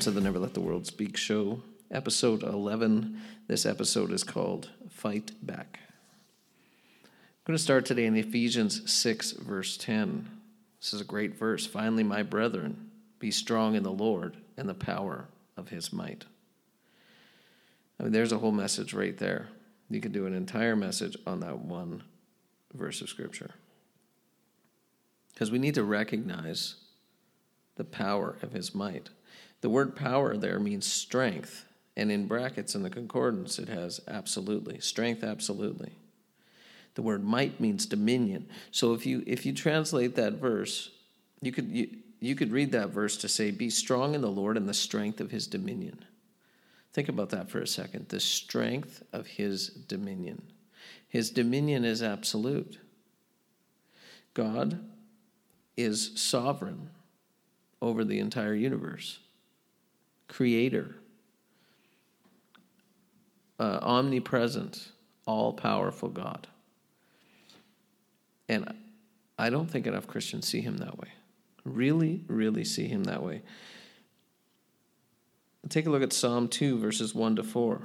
To the Never Let the World Speak show, episode 11. This episode is called Fight Back. I'm going to start today in Ephesians 6, verse 10. This is a great verse. Finally, my brethren, be strong in the Lord and the power of his might. I mean, there's a whole message right there. You could do an entire message on that one verse of Scripture. Because we need to recognize the power of his might. The word power there means strength, and in brackets in the concordance it has absolutely. Strength absolutely. The word might means dominion. So if you if you translate that verse, you could you, you could read that verse to say, Be strong in the Lord and the strength of his dominion. Think about that for a second. The strength of his dominion. His dominion is absolute. God is sovereign over the entire universe, creator, uh, omnipresent, all powerful God. And I don't think enough Christians see him that way. Really, really see him that way. Take a look at Psalm 2, verses 1 to 4.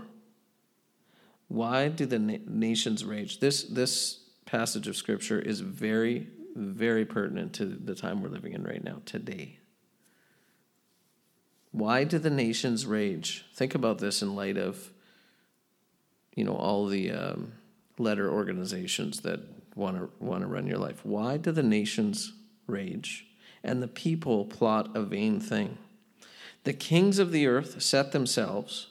Why do the na- nations rage? This, this passage of Scripture is very, very pertinent to the time we're living in right now, today. Why do the nations rage? Think about this in light of, you know, all the um, letter organizations that want to want to run your life. Why do the nations rage and the people plot a vain thing? The kings of the earth set themselves,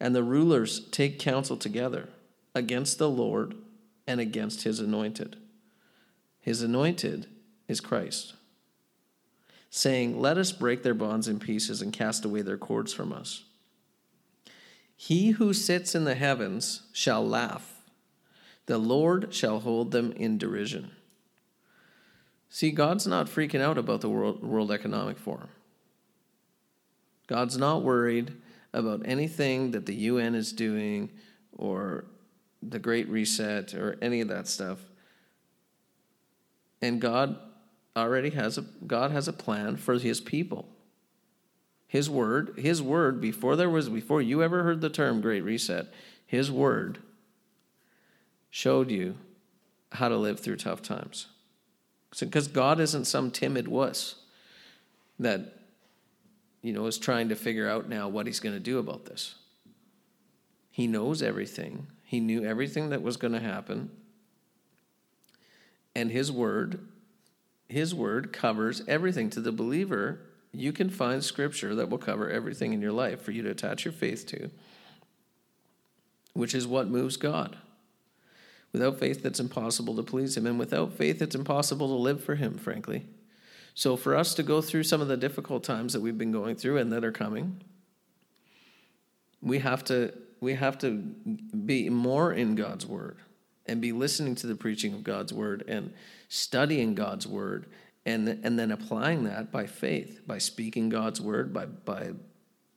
and the rulers take counsel together against the Lord and against his anointed. His anointed is Christ, saying, Let us break their bonds in pieces and cast away their cords from us. He who sits in the heavens shall laugh the Lord shall hold them in derision. See, God's not freaking out about the World, World Economic Forum. God's not worried about anything that the UN is doing or the Great Reset or any of that stuff. And God already has a God has a plan for his people. His word, his word before there was before you ever heard the term Great Reset, his word showed you how to live through tough times. Because God isn't some timid wuss that, you know, is trying to figure out now what he's going to do about this. He knows everything. He knew everything that was going to happen. And his word, his word covers everything to the believer. You can find scripture that will cover everything in your life for you to attach your faith to, which is what moves God. Without faith, it's impossible to please Him. And without faith, it's impossible to live for Him, frankly. So, for us to go through some of the difficult times that we've been going through and that are coming, we have to, we have to be more in God's Word and be listening to the preaching of God's Word and studying God's Word and, and then applying that by faith, by speaking God's Word, by, by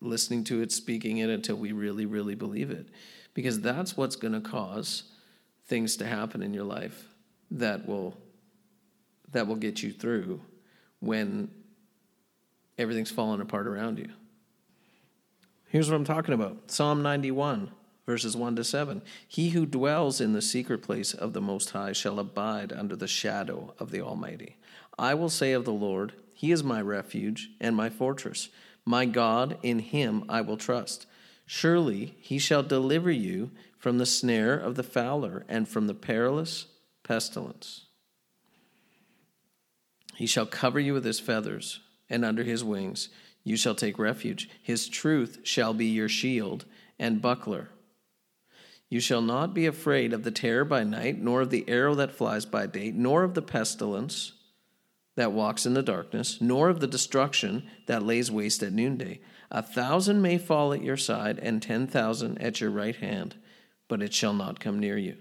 listening to it, speaking it until we really, really believe it. Because that's what's going to cause things to happen in your life that will that will get you through when everything's falling apart around you. Here's what I'm talking about. Psalm 91 verses 1 to 7. He who dwells in the secret place of the Most High shall abide under the shadow of the Almighty. I will say of the Lord, He is my refuge and my fortress. My God, in Him I will trust. Surely He shall deliver you from the snare of the fowler and from the perilous pestilence. He shall cover you with his feathers, and under his wings you shall take refuge. His truth shall be your shield and buckler. You shall not be afraid of the terror by night, nor of the arrow that flies by day, nor of the pestilence that walks in the darkness, nor of the destruction that lays waste at noonday. A thousand may fall at your side, and ten thousand at your right hand but it shall not come near you.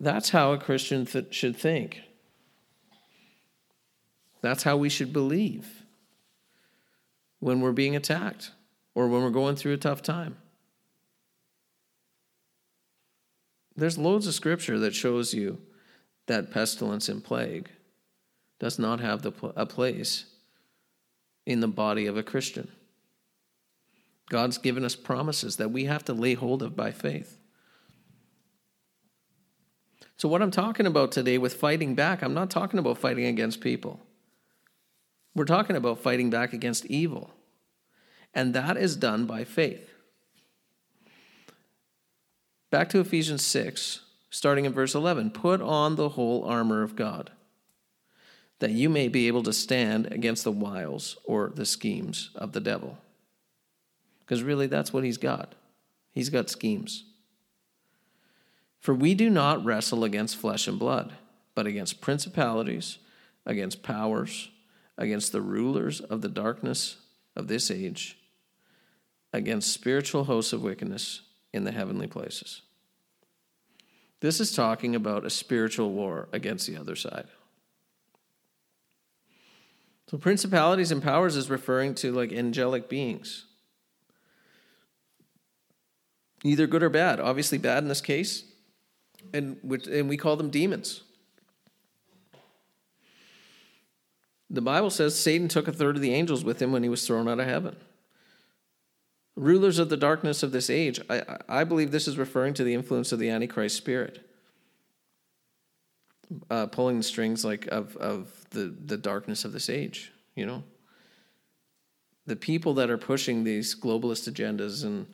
That's how a Christian th- should think. That's how we should believe when we're being attacked or when we're going through a tough time. There's loads of scripture that shows you that pestilence and plague does not have the, a place in the body of a Christian. God's given us promises that we have to lay hold of by faith. So, what I'm talking about today with fighting back, I'm not talking about fighting against people. We're talking about fighting back against evil. And that is done by faith. Back to Ephesians 6, starting in verse 11. Put on the whole armor of God, that you may be able to stand against the wiles or the schemes of the devil. Because really, that's what he's got. He's got schemes. For we do not wrestle against flesh and blood, but against principalities, against powers, against the rulers of the darkness of this age, against spiritual hosts of wickedness in the heavenly places. This is talking about a spiritual war against the other side. So, principalities and powers is referring to like angelic beings either good or bad. Obviously, bad in this case, and, and we call them demons. The Bible says Satan took a third of the angels with him when he was thrown out of heaven. Rulers of the darkness of this age, I, I believe this is referring to the influence of the Antichrist spirit. Uh, pulling the strings like of, of the, the darkness of this age, you know? The people that are pushing these globalist agendas and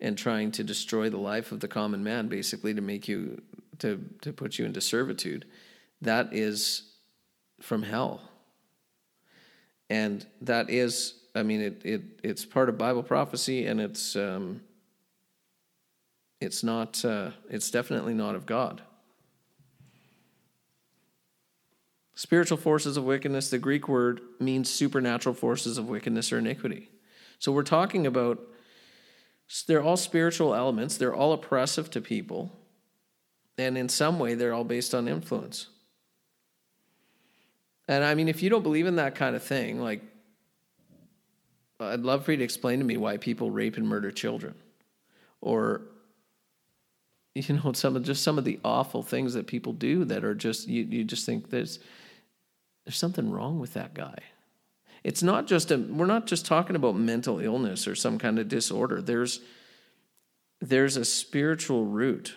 and trying to destroy the life of the common man, basically to make you to to put you into servitude, that is from hell. And that is, I mean, it it it's part of Bible prophecy, and it's um, it's not uh, it's definitely not of God. Spiritual forces of wickedness, the Greek word means supernatural forces of wickedness or iniquity. So we're talking about they're all spiritual elements, they're all oppressive to people, and in some way, they're all based on influence. And I mean, if you don't believe in that kind of thing, like, I'd love for you to explain to me why people rape and murder children. Or, you know, some of just some of the awful things that people do that are just, you, you just think there's, there's something wrong with that guy. It's not just a we're not just talking about mental illness or some kind of disorder. There's there's a spiritual root.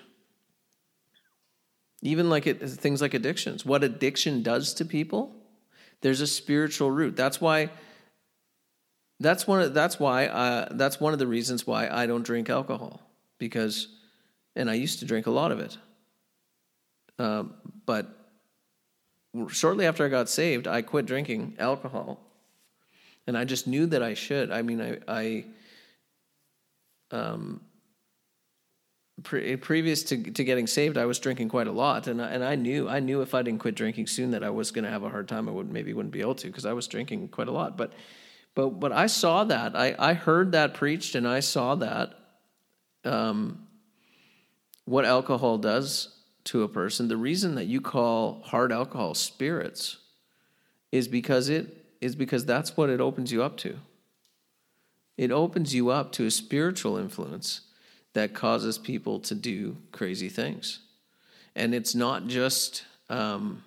Even like it, things like addictions. What addiction does to people, there's a spiritual root. That's why that's one of, that's why uh, that's one of the reasons why I don't drink alcohol because and I used to drink a lot of it. Uh, but shortly after I got saved, I quit drinking alcohol and I just knew that I should. I mean, I, I um, pre- previous to to getting saved, I was drinking quite a lot, and I, and I knew I knew if I didn't quit drinking soon that I was going to have a hard time. I would maybe wouldn't be able to because I was drinking quite a lot. But but but I saw that I I heard that preached, and I saw that um, what alcohol does to a person. The reason that you call hard alcohol spirits is because it is because that's what it opens you up to. It opens you up to a spiritual influence that causes people to do crazy things. And it's not just um,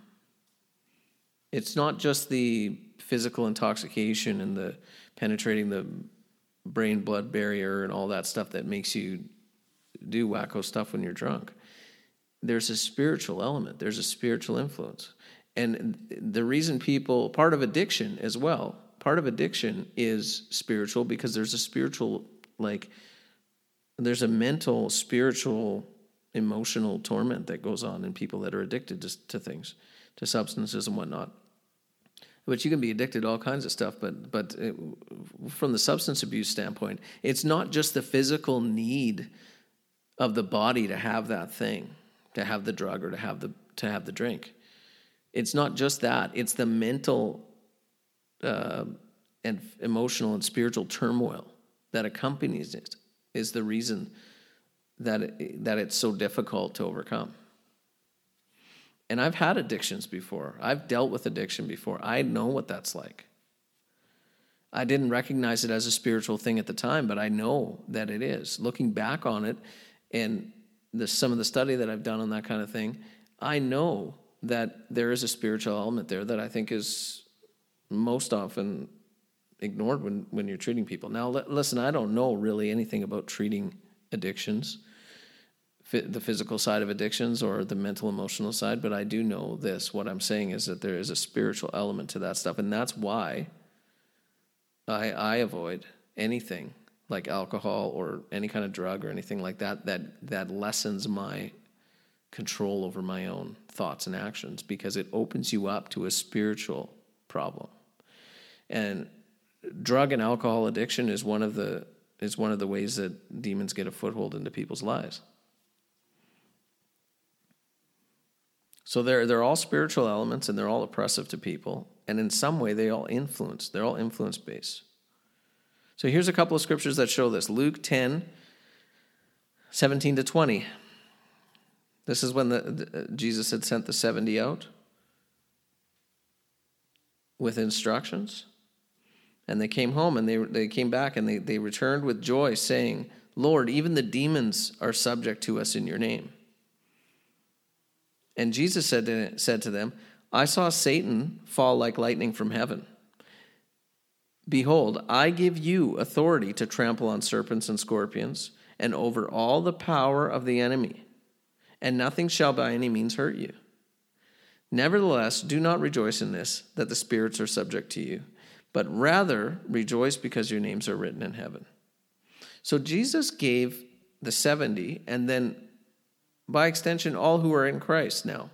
it's not just the physical intoxication and the penetrating the brain blood barrier and all that stuff that makes you do wacko stuff when you're drunk. There's a spiritual element. There's a spiritual influence. And the reason people, part of addiction as well, part of addiction is spiritual because there's a spiritual, like, there's a mental, spiritual, emotional torment that goes on in people that are addicted to, to things, to substances and whatnot. But you can be addicted to all kinds of stuff. But but it, from the substance abuse standpoint, it's not just the physical need of the body to have that thing, to have the drug or to have the to have the drink. It's not just that, it's the mental uh, and emotional and spiritual turmoil that accompanies it is the reason that it, that it's so difficult to overcome. And I've had addictions before. I've dealt with addiction before. I know what that's like. I didn't recognize it as a spiritual thing at the time, but I know that it is. Looking back on it and the, some of the study that I've done on that kind of thing, I know that there is a spiritual element there that I think is most often ignored when, when you're treating people. Now, l- listen, I don't know really anything about treating addictions, the physical side of addictions or the mental emotional side, but I do know this. What I'm saying is that there is a spiritual element to that stuff, and that's why I, I avoid anything like alcohol or any kind of drug or anything like that that that lessens my control over my own thoughts and actions because it opens you up to a spiritual problem. And drug and alcohol addiction is one of the is one of the ways that demons get a foothold into people's lives. So they're they're all spiritual elements and they're all oppressive to people, and in some way they all influence. They're all influence based. So here's a couple of scriptures that show this. Luke 10, 17 to 20. This is when the, the, Jesus had sent the 70 out with instructions. And they came home and they, they came back and they, they returned with joy, saying, Lord, even the demons are subject to us in your name. And Jesus said to, said to them, I saw Satan fall like lightning from heaven. Behold, I give you authority to trample on serpents and scorpions and over all the power of the enemy and nothing shall by any means hurt you. Nevertheless, do not rejoice in this, that the spirits are subject to you, but rather rejoice because your names are written in heaven. So Jesus gave the 70, and then by extension, all who are in Christ now.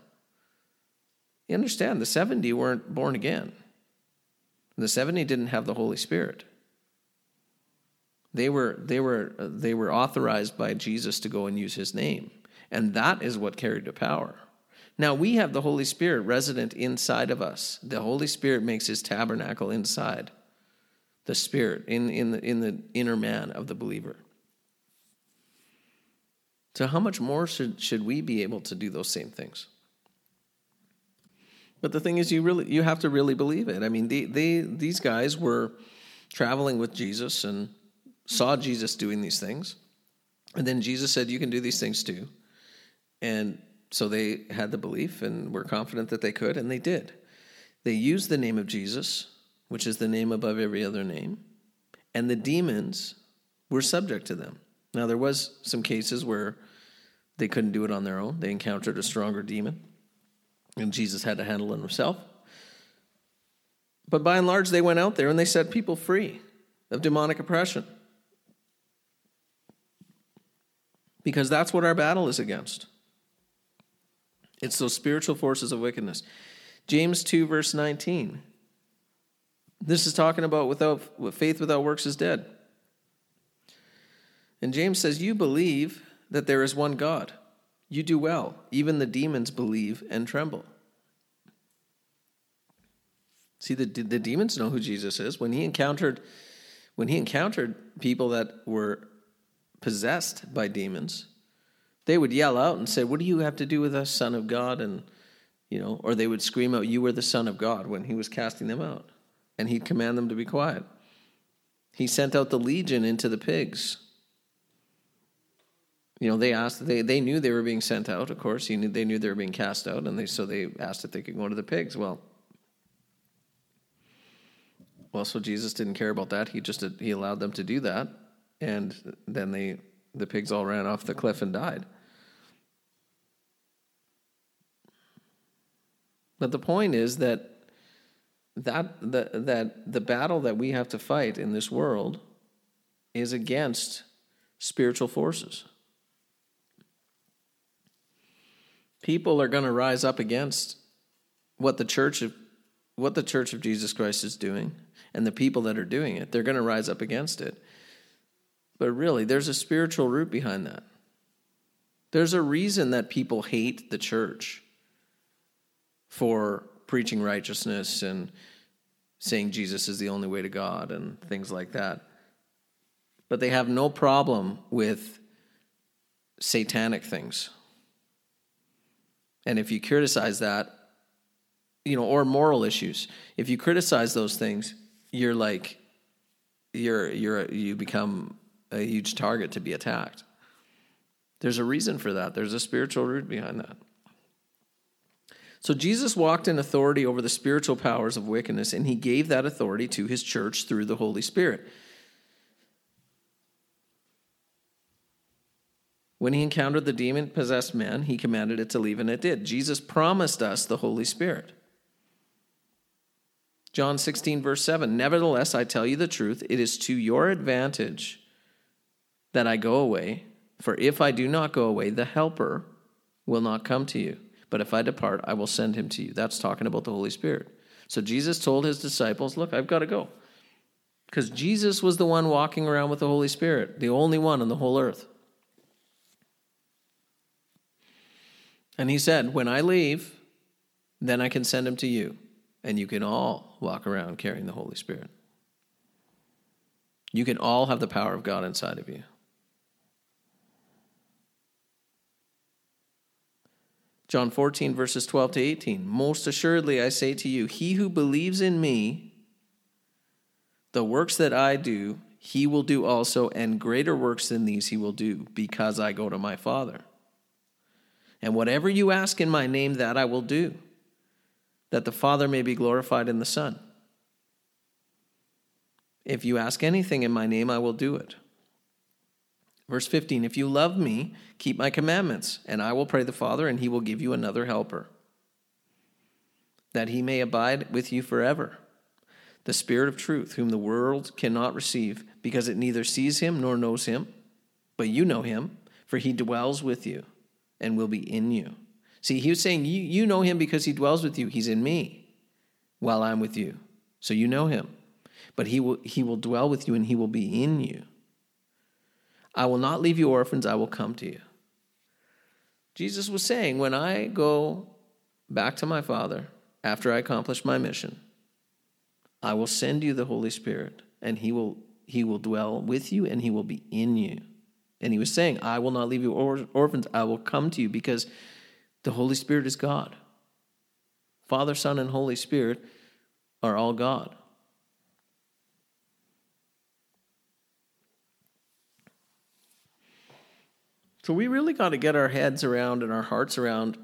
You understand, the 70 weren't born again. The 70 didn't have the Holy Spirit. They were, they, were, they were authorized by Jesus to go and use his name. And that is what carried the power. Now we have the Holy Spirit resident inside of us. The Holy Spirit makes his tabernacle inside the Spirit, in, in, the, in the inner man of the believer. So, how much more should, should we be able to do those same things? But the thing is, you really you have to really believe it. I mean, they, they these guys were traveling with Jesus and saw Jesus doing these things, and then Jesus said, "You can do these things too." And so they had the belief and were confident that they could, and they did. They used the name of Jesus, which is the name above every other name, and the demons were subject to them. Now there was some cases where they couldn't do it on their own. They encountered a stronger demon, and Jesus had to handle it himself. But by and large, they went out there and they set people free of demonic oppression. Because that's what our battle is against. It's those spiritual forces of wickedness. James 2, verse 19. This is talking about without faith without works is dead. And James says, You believe that there is one God. You do well. Even the demons believe and tremble. See, the, the demons know who Jesus is. When he encountered when he encountered people that were possessed by demons, they would yell out and say, What do you have to do with us, Son of God? And, you know, or they would scream out, You were the Son of God when he was casting them out. And he'd command them to be quiet. He sent out the legion into the pigs. You know, they asked, they, they knew they were being sent out, of course. Knew, they knew they were being cast out, and they, so they asked if they could go to the pigs. Well, well, so Jesus didn't care about that. He just he allowed them to do that, and then they the pigs all ran off the cliff and died. But the point is that that the, that the battle that we have to fight in this world is against spiritual forces. People are going to rise up against what the church of what the church of Jesus Christ is doing and the people that are doing it. They're going to rise up against it. But really, there's a spiritual root behind that. There's a reason that people hate the church for preaching righteousness and saying Jesus is the only way to God and things like that. But they have no problem with satanic things. And if you criticize that, you know, or moral issues, if you criticize those things, you're like, you're, you're, you become a huge target to be attacked. There's a reason for that, there's a spiritual root behind that. So Jesus walked in authority over the spiritual powers of wickedness, and he gave that authority to his church through the Holy Spirit. When he encountered the demon possessed man, he commanded it to leave, and it did. Jesus promised us the Holy Spirit. John 16, verse 7 Nevertheless, I tell you the truth, it is to your advantage that I go away, for if I do not go away, the Helper will not come to you. But if I depart, I will send him to you. That's talking about the Holy Spirit. So Jesus told his disciples, Look, I've got to go. Because Jesus was the one walking around with the Holy Spirit, the only one on the whole earth. And he said, When I leave, then I can send him to you, and you can all walk around carrying the Holy Spirit. You can all have the power of God inside of you. John 14, verses 12 to 18. Most assuredly, I say to you, he who believes in me, the works that I do, he will do also, and greater works than these he will do, because I go to my Father. And whatever you ask in my name, that I will do, that the Father may be glorified in the Son. If you ask anything in my name, I will do it. Verse 15 If you love me, keep my commandments, and I will pray the Father, and he will give you another helper, that he may abide with you forever. The Spirit of truth, whom the world cannot receive, because it neither sees him nor knows him. But you know him, for he dwells with you and will be in you. See, he was saying, You, you know him because he dwells with you. He's in me while I'm with you. So you know him. But he will, he will dwell with you and he will be in you. I will not leave you orphans, I will come to you. Jesus was saying, When I go back to my Father after I accomplish my mission, I will send you the Holy Spirit, and he will, he will dwell with you and he will be in you. And he was saying, I will not leave you or- orphans, I will come to you because the Holy Spirit is God. Father, Son, and Holy Spirit are all God. So we really got to get our heads around and our hearts around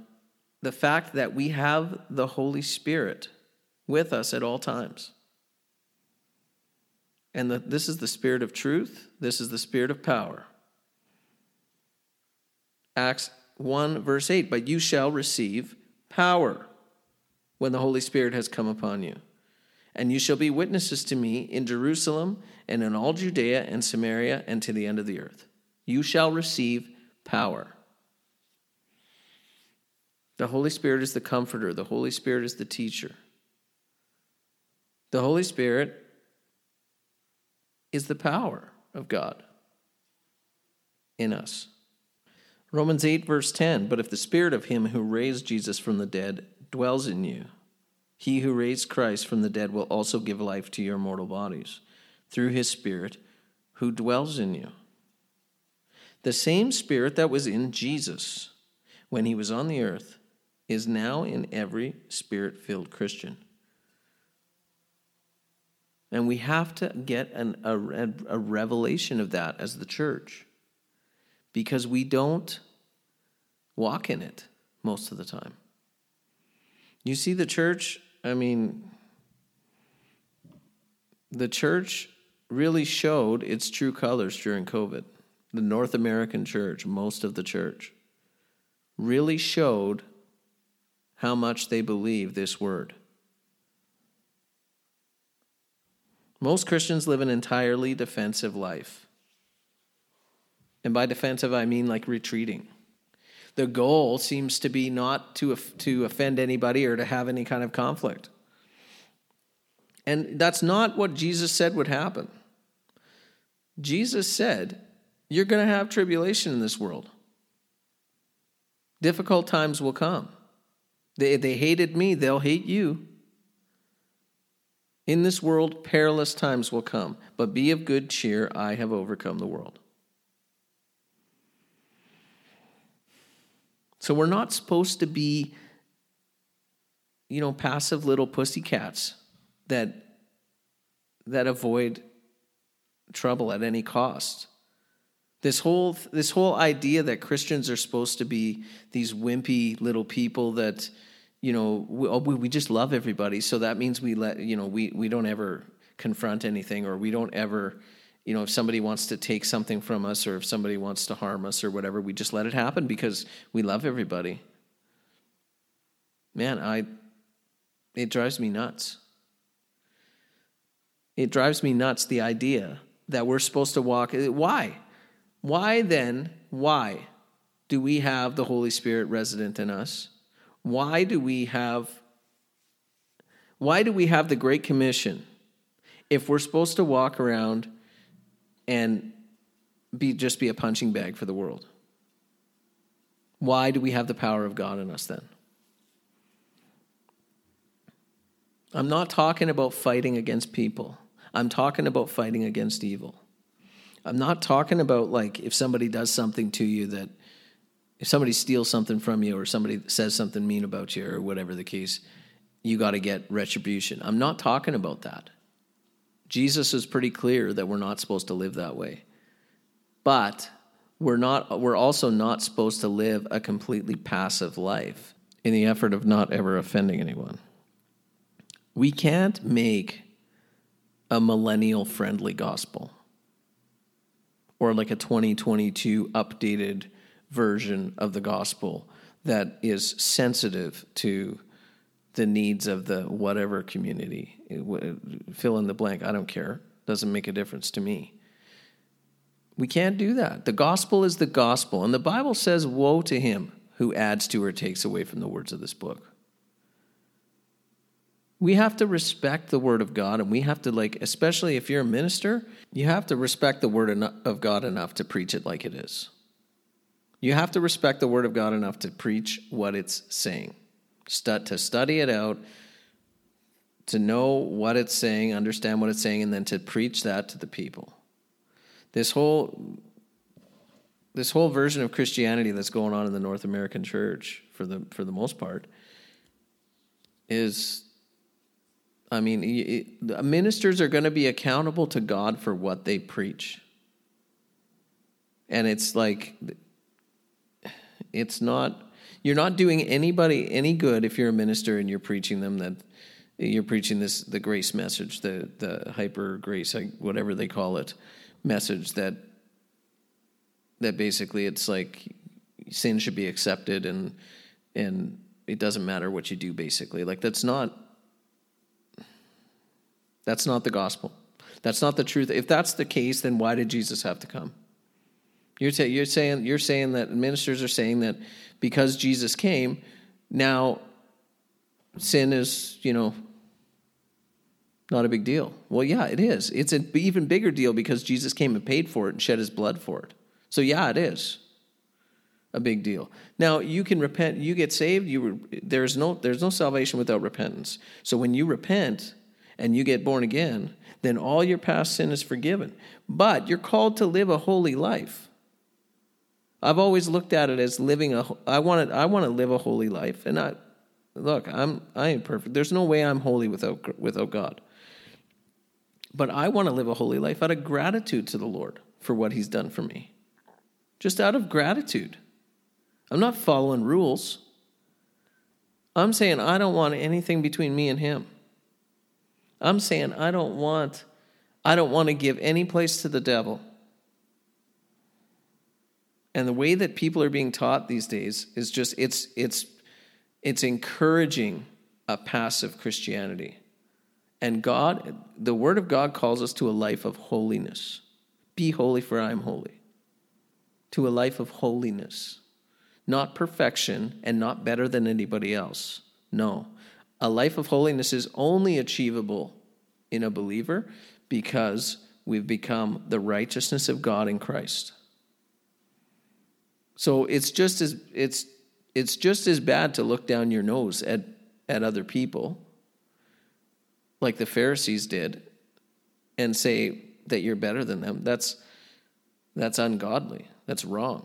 the fact that we have the Holy Spirit with us at all times. And the, this is the Spirit of truth, this is the Spirit of power. Acts 1, verse 8 But you shall receive power when the Holy Spirit has come upon you. And you shall be witnesses to me in Jerusalem and in all Judea and Samaria and to the end of the earth. You shall receive power. The Holy Spirit is the comforter, the Holy Spirit is the teacher. The Holy Spirit is the power of God in us. Romans 8, verse 10 But if the Spirit of Him who raised Jesus from the dead dwells in you, he who raised Christ from the dead will also give life to your mortal bodies through His Spirit who dwells in you. The same Spirit that was in Jesus when he was on the earth is now in every spirit filled Christian. And we have to get an, a, a revelation of that as the church because we don't walk in it most of the time. You see, the church, I mean, the church really showed its true colors during COVID the North American church, most of the church, really showed how much they believe this word. Most Christians live an entirely defensive life. And by defensive, I mean like retreating. The goal seems to be not to, to offend anybody or to have any kind of conflict. And that's not what Jesus said would happen. Jesus said, you're going to have tribulation in this world. Difficult times will come. They, they hated me, they'll hate you. In this world, perilous times will come, but be of good cheer. I have overcome the world. So we're not supposed to be, you know, passive little pussycats that that avoid trouble at any cost. This whole this whole idea that Christians are supposed to be these wimpy little people that you know, we, oh, we just love everybody. So that means we let, you know, we, we don't ever confront anything or we don't ever, you know, if somebody wants to take something from us or if somebody wants to harm us or whatever, we just let it happen because we love everybody. Man, I, it drives me nuts. It drives me nuts the idea that we're supposed to walk. Eh, why? Why then, why do we have the Holy Spirit resident in us? Why do we have why do we have the Great Commission if we're supposed to walk around and be just be a punching bag for the world? Why do we have the power of God in us then? I'm not talking about fighting against people. I'm talking about fighting against evil. I'm not talking about like if somebody does something to you that if somebody steals something from you or somebody says something mean about you or whatever the case, you got to get retribution. I'm not talking about that. Jesus is pretty clear that we're not supposed to live that way. But we're not we're also not supposed to live a completely passive life in the effort of not ever offending anyone. We can't make a millennial friendly gospel or like a 2022 updated version of the gospel that is sensitive to the needs of the whatever community. Fill in the blank. I don't care. Doesn't make a difference to me. We can't do that. The gospel is the gospel. And the Bible says, Woe to him who adds to or takes away from the words of this book we have to respect the word of God and we have to like especially if you're a minister, you have to respect the word of God enough to preach it like it is. You have to respect the word of God enough to preach what it's saying. To study it out, to know what it's saying, understand what it's saying and then to preach that to the people. This whole this whole version of Christianity that's going on in the North American church for the for the most part is I mean, it, ministers are going to be accountable to God for what they preach. And it's like, it's not, you're not doing anybody any good if you're a minister and you're preaching them that you're preaching this, the grace message, the, the hyper grace, whatever they call it, message that, that basically it's like sin should be accepted and, and it doesn't matter what you do basically. Like that's not, that's not the gospel. That's not the truth. If that's the case, then why did Jesus have to come? You're, t- you're, saying, you're saying that ministers are saying that because Jesus came, now sin is, you know, not a big deal. Well, yeah, it is. It's an even bigger deal because Jesus came and paid for it and shed his blood for it. So, yeah, it is a big deal. Now, you can repent, you get saved, you there's no there's no salvation without repentance. So when you repent, and you get born again, then all your past sin is forgiven. But you're called to live a holy life. I've always looked at it as living a I want to I want to live a holy life and I look, I'm I ain't perfect. There's no way I'm holy without without God. But I want to live a holy life out of gratitude to the Lord for what he's done for me. Just out of gratitude. I'm not following rules. I'm saying I don't want anything between me and him. I'm saying I don't want I don't want to give any place to the devil. And the way that people are being taught these days is just it's it's it's encouraging a passive Christianity. And God, the word of God calls us to a life of holiness. Be holy for I am holy. To a life of holiness. Not perfection and not better than anybody else. No, a life of holiness is only achievable in a believer because we've become the righteousness of God in Christ. So it's just as it's it's just as bad to look down your nose at at other people like the Pharisees did and say that you're better than them. That's that's ungodly. That's wrong.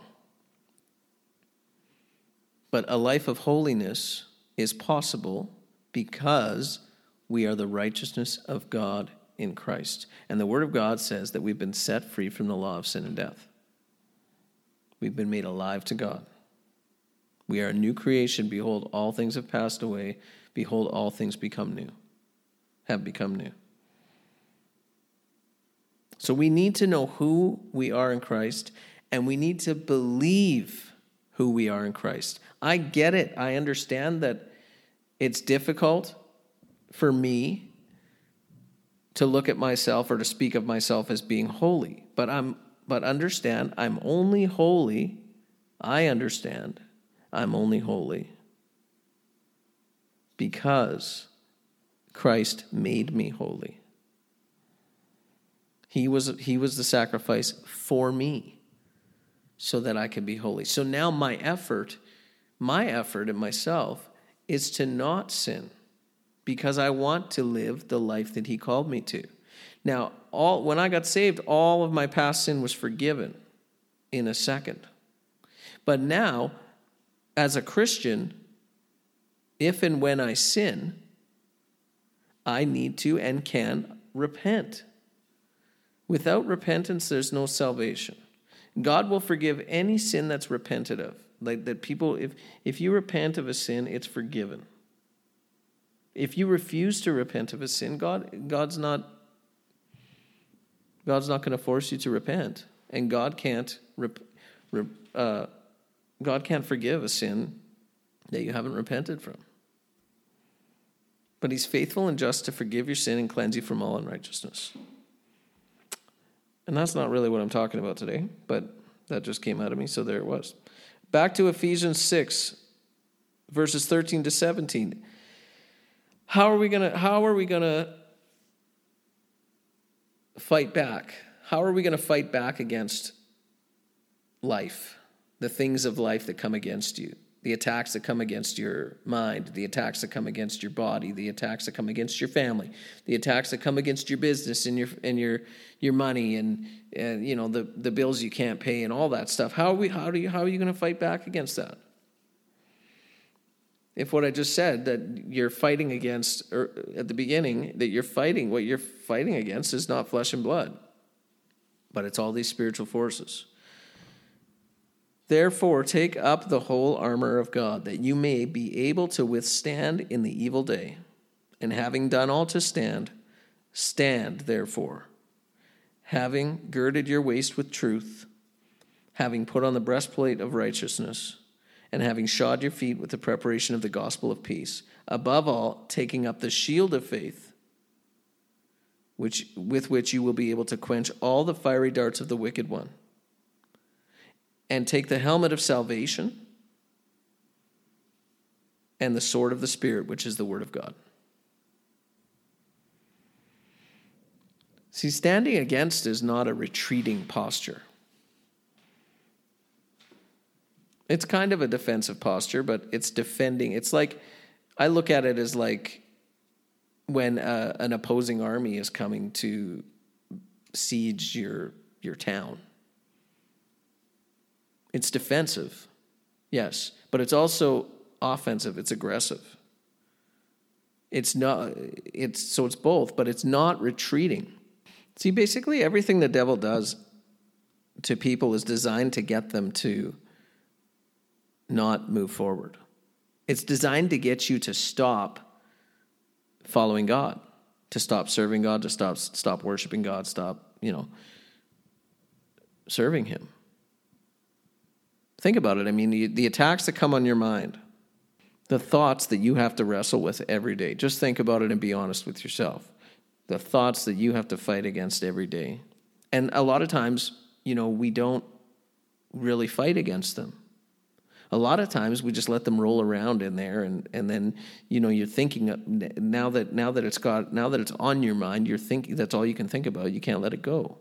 But a life of holiness is possible because we are the righteousness of God in Christ. And the Word of God says that we've been set free from the law of sin and death. We've been made alive to God. We are a new creation. Behold, all things have passed away. Behold, all things become new, have become new. So we need to know who we are in Christ, and we need to believe who we are in Christ. I get it. I understand that it's difficult for me to look at myself or to speak of myself as being holy, but I'm but understand I'm only holy. I understand I'm only holy because Christ made me holy. He was, he was the sacrifice for me so that I could be holy. So now my effort, my effort in myself, is to not sin because I want to live the life that He called me to. Now, all, when I got saved, all of my past sin was forgiven in a second. But now as a Christian, if and when I sin, I need to and can repent. Without repentance, there's no salvation. God will forgive any sin that's repented of. Like that people, if, if you repent of a sin, it's forgiven. If you refuse to repent of a sin, God, God's not God's not going to force you to repent, and God can't rep, rep, uh, God can't forgive a sin that you haven't repented from. But he's faithful and just to forgive your sin and cleanse you from all unrighteousness. And that's not really what I'm talking about today, but that just came out of me, so there it was. Back to Ephesians 6, verses 13 to 17. How are we gonna how are we gonna fight back? How are we gonna fight back against life? the things of life that come against you, the attacks that come against your mind, the attacks that come against your body, the attacks that come against your family, the attacks that come against your business and your and your your money and and you know the the bills you can't pay and all that stuff. How are we how do you how are you going to fight back against that? If what I just said that you're fighting against at the beginning that you're fighting what you're fighting against is not flesh and blood, but it's all these spiritual forces. Therefore, take up the whole armor of God, that you may be able to withstand in the evil day. And having done all to stand, stand therefore, having girded your waist with truth, having put on the breastplate of righteousness, and having shod your feet with the preparation of the gospel of peace. Above all, taking up the shield of faith, which, with which you will be able to quench all the fiery darts of the wicked one and take the helmet of salvation and the sword of the Spirit, which is the Word of God. See, standing against is not a retreating posture. It's kind of a defensive posture, but it's defending. It's like, I look at it as like when uh, an opposing army is coming to siege your, your town it's defensive, yes, but it's also offensive, it's aggressive. It's not it's so it's both, but it's not retreating. See, basically everything the devil does to people is designed to get them to not move forward. It's designed to get you to stop following God, to stop serving God, to stop stop worshiping God, stop, you know, serving him. Think about it. I mean, the, the attacks that come on your mind, the thoughts that you have to wrestle with every day. Just think about it and be honest with yourself. The thoughts that you have to fight against every day. And a lot of times, you know, we don't really fight against them. A lot of times we just let them roll around in there and, and then you know you're thinking now that now that it's got now that it's on your mind you're thinking that's all you can think about. You can't let it go.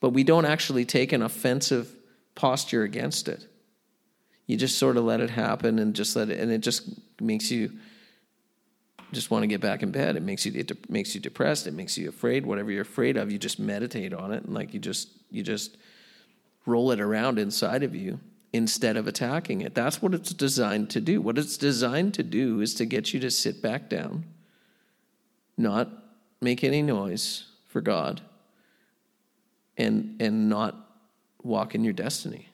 But we don't actually take an offensive posture against it. You just sort of let it happen and just let it and it just makes you just want to get back in bed. It makes you it makes you depressed. It makes you afraid. Whatever you're afraid of you just meditate on it and like you just you just roll it around inside of you instead of attacking it that's what it's designed to do what it's designed to do is to get you to sit back down not make any noise for god and and not walk in your destiny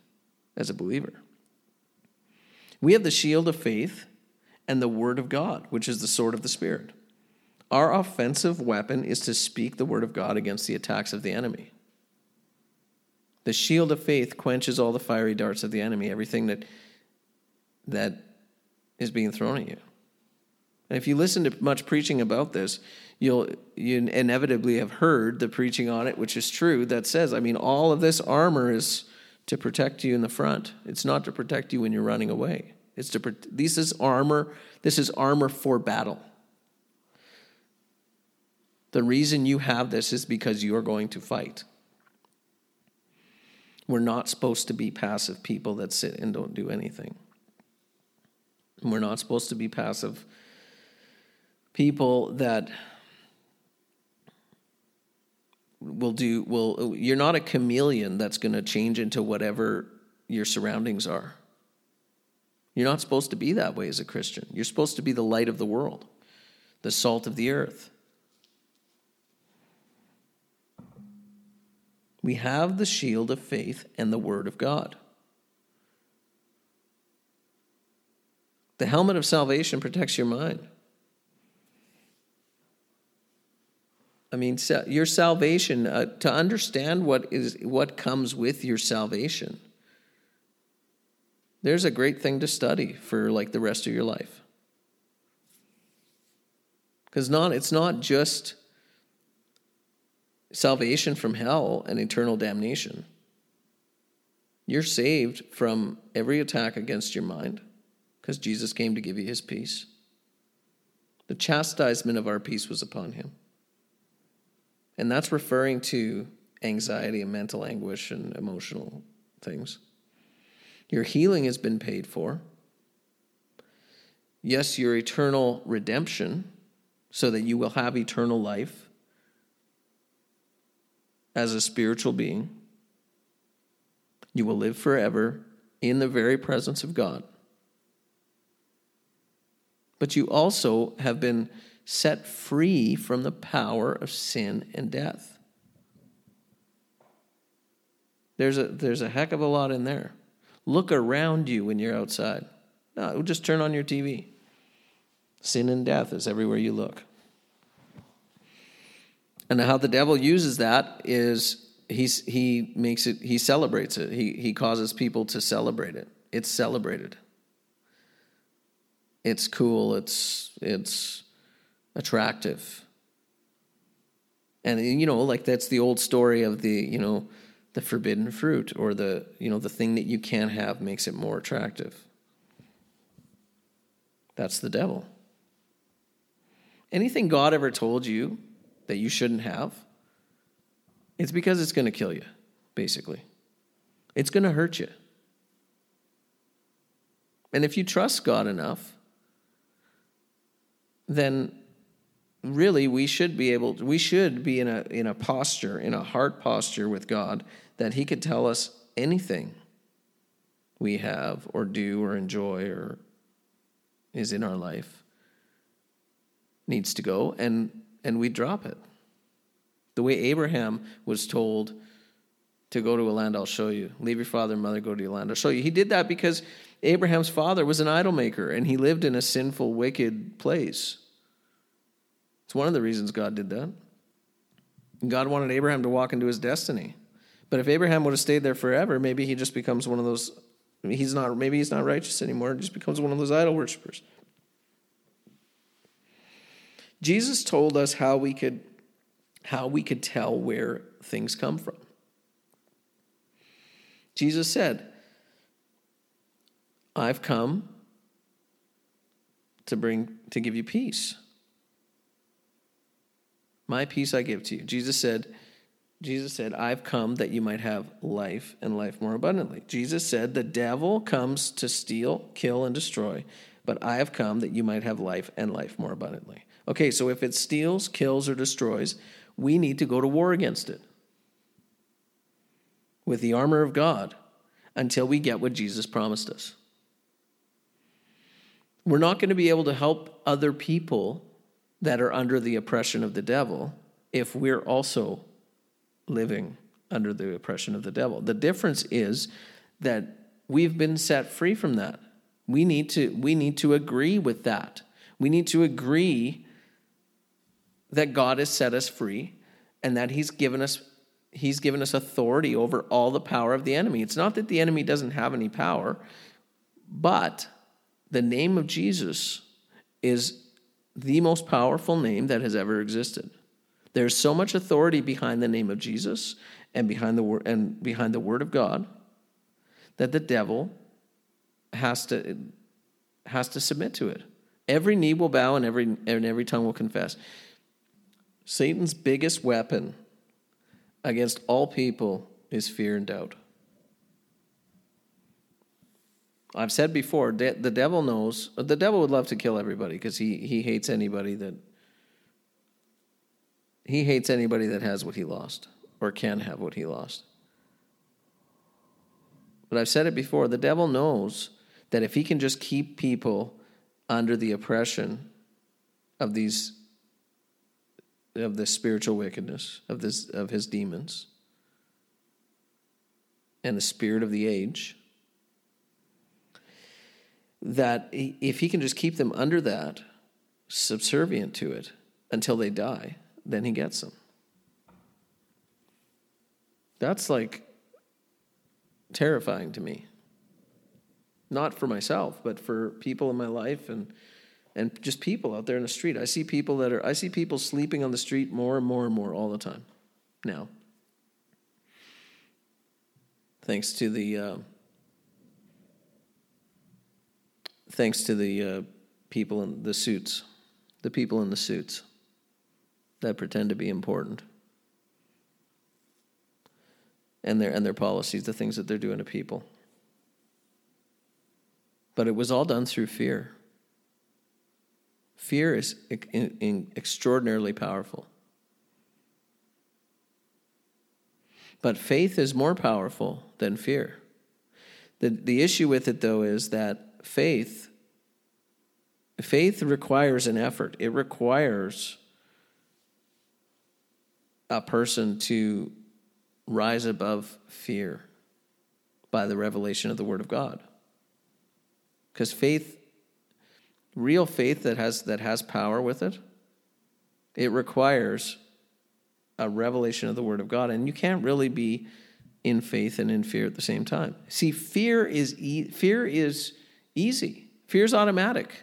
as a believer We have the shield of faith and the word of God, which is the sword of the Spirit. Our offensive weapon is to speak the word of God against the attacks of the enemy. The shield of faith quenches all the fiery darts of the enemy, everything that that is being thrown at you. And if you listen to much preaching about this, you'll you inevitably have heard the preaching on it, which is true, that says, I mean, all of this armor is to protect you in the front. It's not to protect you when you're running away. It's to this is armor. This is armor for battle. The reason you have this is because you're going to fight. We're not supposed to be passive people that sit and don't do anything. We're not supposed to be passive people that will do will you're not a chameleon that's going to change into whatever your surroundings are. You're not supposed to be that way as a Christian. You're supposed to be the light of the world, the salt of the earth. We have the shield of faith and the word of God. The helmet of salvation protects your mind. I mean, your salvation, uh, to understand what is what comes with your salvation. There's a great thing to study for like the rest of your life. Cuz not it's not just salvation from hell and eternal damnation. You're saved from every attack against your mind because Jesus came to give you his peace. The chastisement of our peace was upon him. And that's referring to anxiety and mental anguish and emotional things. Your healing has been paid for. Yes, your eternal redemption, so that you will have eternal life as a spiritual being. You will live forever in the very presence of God. But you also have been set free from the power of sin and death. There's a, there's a heck of a lot in there. Look around you when you're outside. No, just turn on your TV. Sin and death is everywhere you look. And how the devil uses that is he's, he makes it, he celebrates it. He, he causes people to celebrate it. It's celebrated. It's cool. It's, it's attractive. And, you know, like that's the old story of the, you know, the forbidden fruit or the, you know, the thing that you can't have makes it more attractive. That's the devil. Anything God ever told you that you shouldn't have, it's because it's going to kill you, basically. It's going to hurt you. And if you trust God enough, then really we should be able we should be in a in a posture, in a heart posture with God that he could tell us anything we have or do or enjoy or is in our life needs to go and and we drop it. The way Abraham was told to go to a land I'll show you. Leave your father and mother, go to a land I'll show you. He did that because Abraham's father was an idol maker and he lived in a sinful, wicked place. It's one of the reasons God did that. God wanted Abraham to walk into his destiny. But if Abraham would have stayed there forever, maybe he just becomes one of those he's not maybe he's not righteous anymore, just becomes one of those idol worshippers. Jesus told us how we could how we could tell where things come from. Jesus said, I've come to bring to give you peace. My peace I give to you. Jesus said, Jesus said, I've come that you might have life and life more abundantly. Jesus said, The devil comes to steal, kill, and destroy, but I have come that you might have life and life more abundantly. Okay, so if it steals, kills, or destroys, we need to go to war against it with the armor of God until we get what Jesus promised us. We're not going to be able to help other people that are under the oppression of the devil if we're also living under the oppression of the devil. The difference is that we've been set free from that. We need to we need to agree with that. We need to agree that God has set us free and that he's given us he's given us authority over all the power of the enemy. It's not that the enemy doesn't have any power, but the name of Jesus is the most powerful name that has ever existed. There's so much authority behind the name of Jesus and behind the word and behind the word of God that the devil has to has to submit to it. Every knee will bow and every and every tongue will confess. Satan's biggest weapon against all people is fear and doubt. I've said before, the devil knows, the devil would love to kill everybody because he, he hates anybody that he hates anybody that has what he lost or can have what he lost. But I've said it before, the devil knows that if he can just keep people under the oppression of these of the spiritual wickedness of this of his demons and the spirit of the age that if he can just keep them under that subservient to it until they die then he gets them. That's like terrifying to me. Not for myself but for people in my life and and just people out there in the street. I see people that are I see people sleeping on the street more and more and more all the time now. Thanks to the uh, thanks to the uh, people in the suits, the people in the suits that pretend to be important, and their and their policies, the things that they're doing to people. But it was all done through fear. Fear is extraordinarily powerful. But faith is more powerful than fear. The, the issue with it, though, is that faith faith requires an effort. It requires a person to rise above fear by the revelation of the Word of God. Because faith real faith that has that has power with it, it requires a revelation of the word of God and you can't really be in faith and in fear at the same time. See, fear is e- fear is easy. Fear is automatic.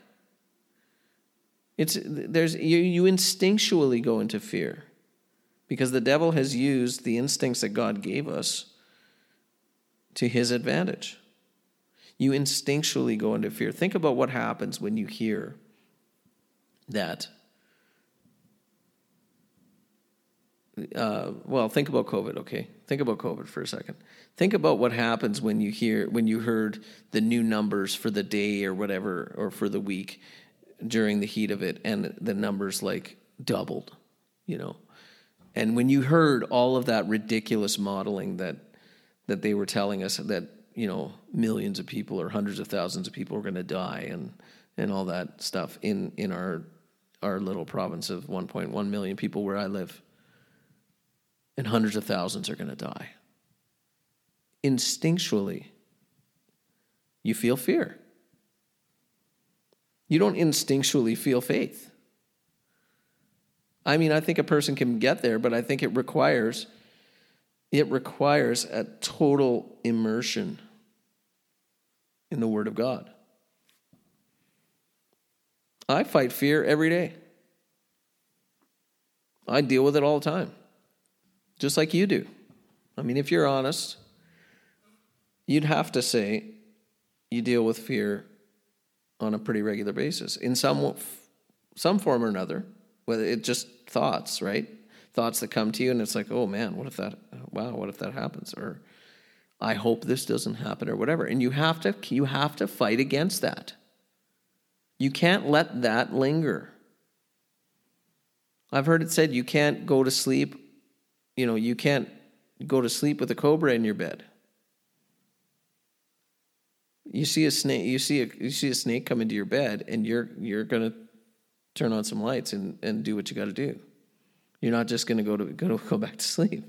It's there's you, you instinctually go into fear because the devil has used the instincts that God gave us to his advantage you instinctually go into fear. Think about what happens when you hear that. Uh, well, think about COVID, okay? Think about COVID for a second. Think about what happens when you hear when you heard the new numbers for the day or whatever or for the week during the heat of it, and the numbers like doubled, you know. And when you heard all of that ridiculous modeling that that they were telling us that you know millions of people or hundreds of thousands of people are going to die and and all that stuff in in our our little province of 1.1 million people where I live. And hundreds of thousands are going to die. Instinctually you feel fear. You don't instinctually feel faith. I mean I think a person can get there but I think it requires it requires a total immersion in the Word of God. I fight fear every day. I deal with it all the time, just like you do. I mean, if you're honest, you'd have to say you deal with fear on a pretty regular basis in some some form or another. Whether it's just thoughts, right? thoughts that come to you and it's like, oh man, what if that, wow, what if that happens? Or I hope this doesn't happen or whatever. And you have to, you have to fight against that. You can't let that linger. I've heard it said you can't go to sleep, you know, you can't go to sleep with a cobra in your bed. You see a snake, you see a you see a snake come into your bed and you're you're going to turn on some lights and and do what you got to do. You're not just going to go to go go back to sleep.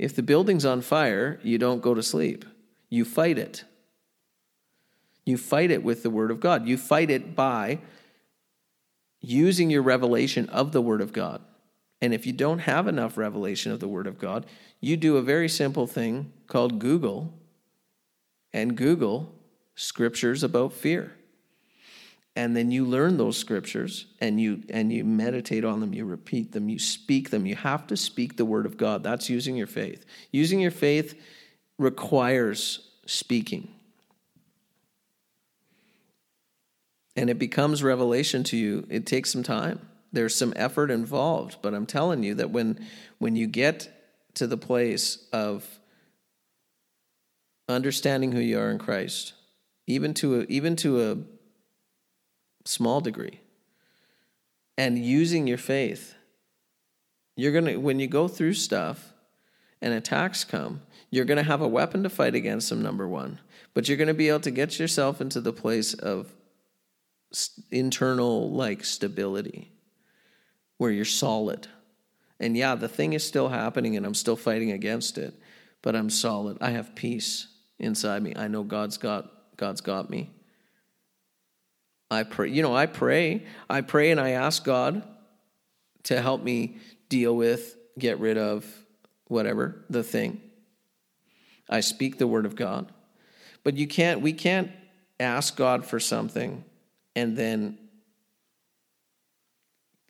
If the building's on fire, you don't go to sleep. You fight it. You fight it with the Word of God. You fight it by using your revelation of the Word of God. And if you don't have enough revelation of the Word of God, you do a very simple thing called Google and Google scriptures about fear. And then you learn those scriptures and you and you meditate on them, you repeat them, you speak them. You have to speak the word of God. That's using your faith. Using your faith requires speaking. And it becomes revelation to you. It takes some time. There's some effort involved, but I'm telling you that when when you get to the place of understanding who you are in Christ, even to a, even to a small degree, and using your faith, you're gonna when you go through stuff and attacks come, you're gonna have a weapon to fight against them. Number one, but you're gonna be able to get yourself into the place of internal like stability where you're solid. And yeah, the thing is still happening and I'm still fighting against it, but I'm solid. I have peace inside me. I know God's got God's got me. I pray, you know, I pray. I pray and I ask God to help me deal with, get rid of whatever the thing. I speak the word of God. But you can't we can't ask God for something and then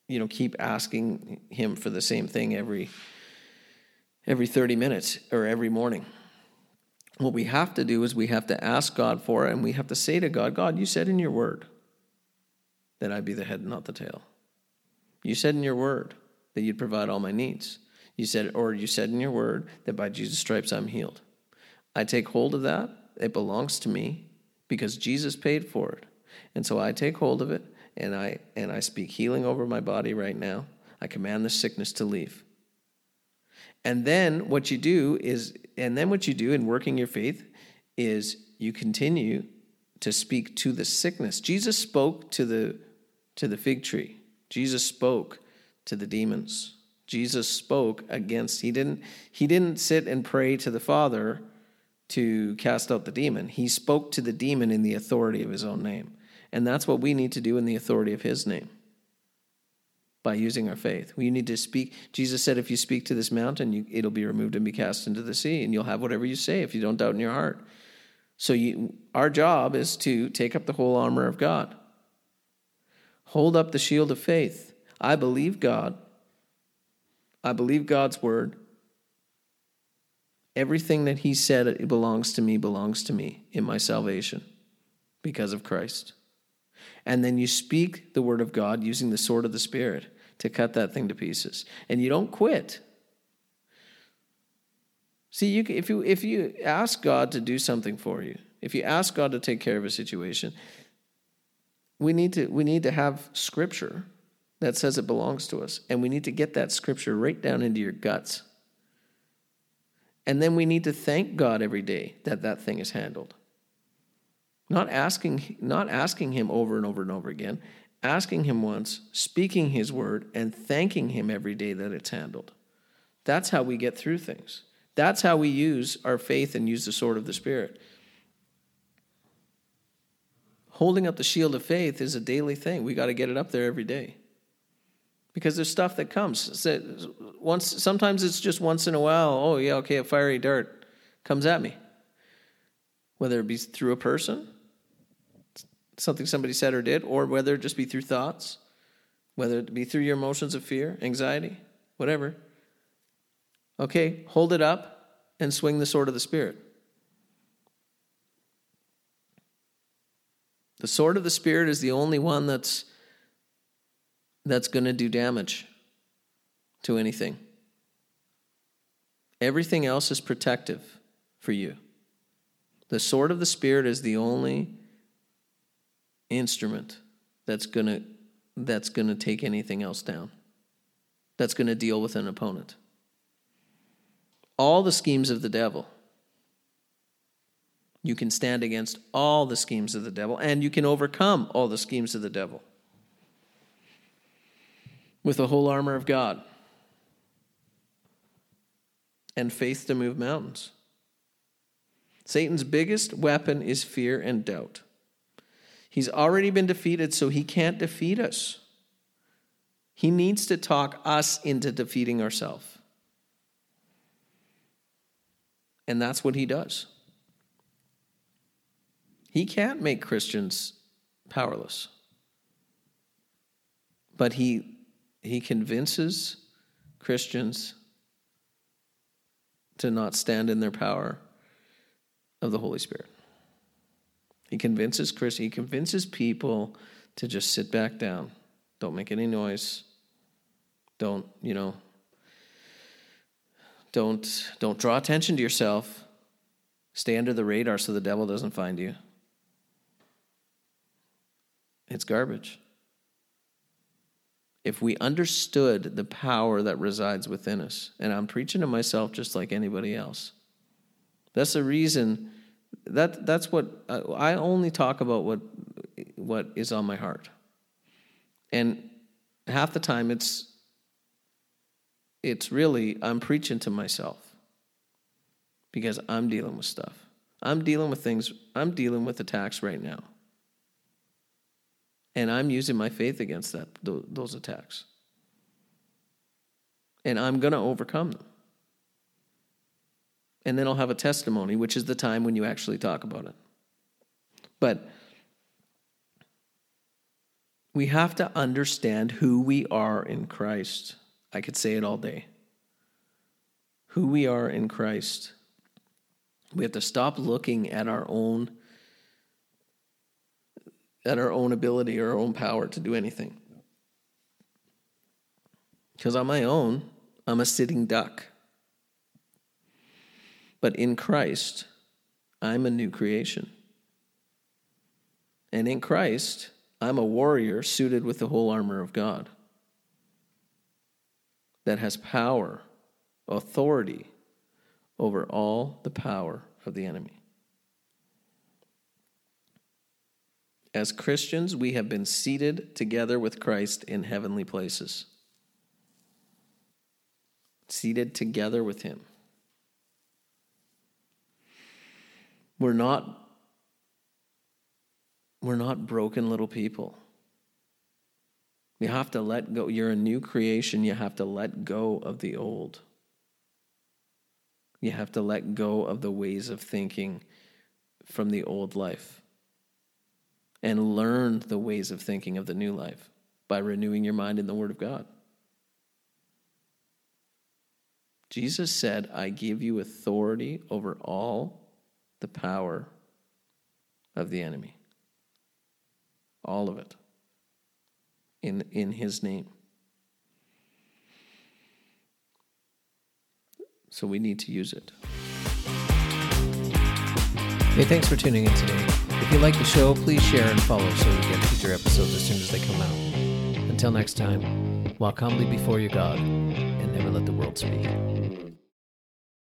you know keep asking him for the same thing every every 30 minutes or every morning what we have to do is we have to ask God for it and we have to say to God God you said in your word that I'd be the head not the tail you said in your word that you'd provide all my needs you said or you said in your word that by Jesus stripes I'm healed I take hold of that it belongs to me because Jesus paid for it and so I take hold of it and I and I speak healing over my body right now. I command the sickness to leave. And then what you do is and then what you do in working your faith is you continue to speak to the sickness. Jesus spoke to the to the fig tree. Jesus spoke to the demons. Jesus spoke against he didn't he didn't sit and pray to the Father to cast out the demon. He spoke to the demon in the authority of his own name. And that's what we need to do in the authority of his name by using our faith. We need to speak. Jesus said, if you speak to this mountain, you, it'll be removed and be cast into the sea, and you'll have whatever you say if you don't doubt in your heart. So, you, our job is to take up the whole armor of God, hold up the shield of faith. I believe God. I believe God's word. Everything that He said it belongs to me belongs to me in my salvation because of Christ. And then you speak the word of God using the sword of the Spirit to cut that thing to pieces. And you don't quit. See, you, if, you, if you ask God to do something for you, if you ask God to take care of a situation, we need to, we need to have scripture that says it belongs to us. And we need to get that scripture right down into your guts. And then we need to thank God every day that that thing is handled. Not asking, not asking him over and over and over again, asking him once, speaking his word, and thanking him every day that it's handled. That's how we get through things. That's how we use our faith and use the sword of the Spirit. Holding up the shield of faith is a daily thing. We got to get it up there every day. Because there's stuff that comes. Once, sometimes it's just once in a while. Oh, yeah, okay, a fiery dart comes at me. Whether it be through a person, something somebody said or did, or whether it just be through thoughts, whether it be through your emotions of fear, anxiety, whatever. Okay, hold it up and swing the sword of the Spirit. The sword of the Spirit is the only one that's that's going to do damage to anything. Everything else is protective for you. The sword of the Spirit is the only instrument that's going to that's going to take anything else down. That's going to deal with an opponent. All the schemes of the devil. You can stand against all the schemes of the devil and you can overcome all the schemes of the devil with the whole armor of God and faith to move mountains. Satan's biggest weapon is fear and doubt. He's already been defeated, so he can't defeat us. He needs to talk us into defeating ourselves. And that's what he does. He can't make Christians powerless. But he, he convinces Christians to not stand in their power of the Holy Spirit. He convinces Chris, he convinces people to just sit back down. Don't make any noise. Don't, you know, don't don't draw attention to yourself. Stay under the radar so the devil doesn't find you. It's garbage. If we understood the power that resides within us, and I'm preaching to myself just like anybody else. That's the reason that that's what I only talk about what what is on my heart. And half the time it's it's really I'm preaching to myself because I'm dealing with stuff. I'm dealing with things, I'm dealing with attacks right now. And I'm using my faith against that those attacks. And I'm going to overcome them and then I'll have a testimony, which is the time when you actually talk about it. But we have to understand who we are in Christ. I could say it all day. Who we are in Christ. We have to stop looking at our own at our own ability or our own power to do anything. Because on my own, I'm a sitting duck. But in Christ, I'm a new creation. And in Christ, I'm a warrior suited with the whole armor of God that has power, authority over all the power of the enemy. As Christians, we have been seated together with Christ in heavenly places. Seated together with Him. We're not we're not broken little people. You have to let go. You're a new creation. You have to let go of the old. You have to let go of the ways of thinking from the old life and learn the ways of thinking of the new life by renewing your mind in the Word of God. Jesus said, I give you authority over all the power of the enemy. All of it. In, in his name. So we need to use it. Hey, thanks for tuning in today. If you like the show, please share and follow so we get future episodes as soon as they come out. Until next time, walk humbly before your God and never let the world speak.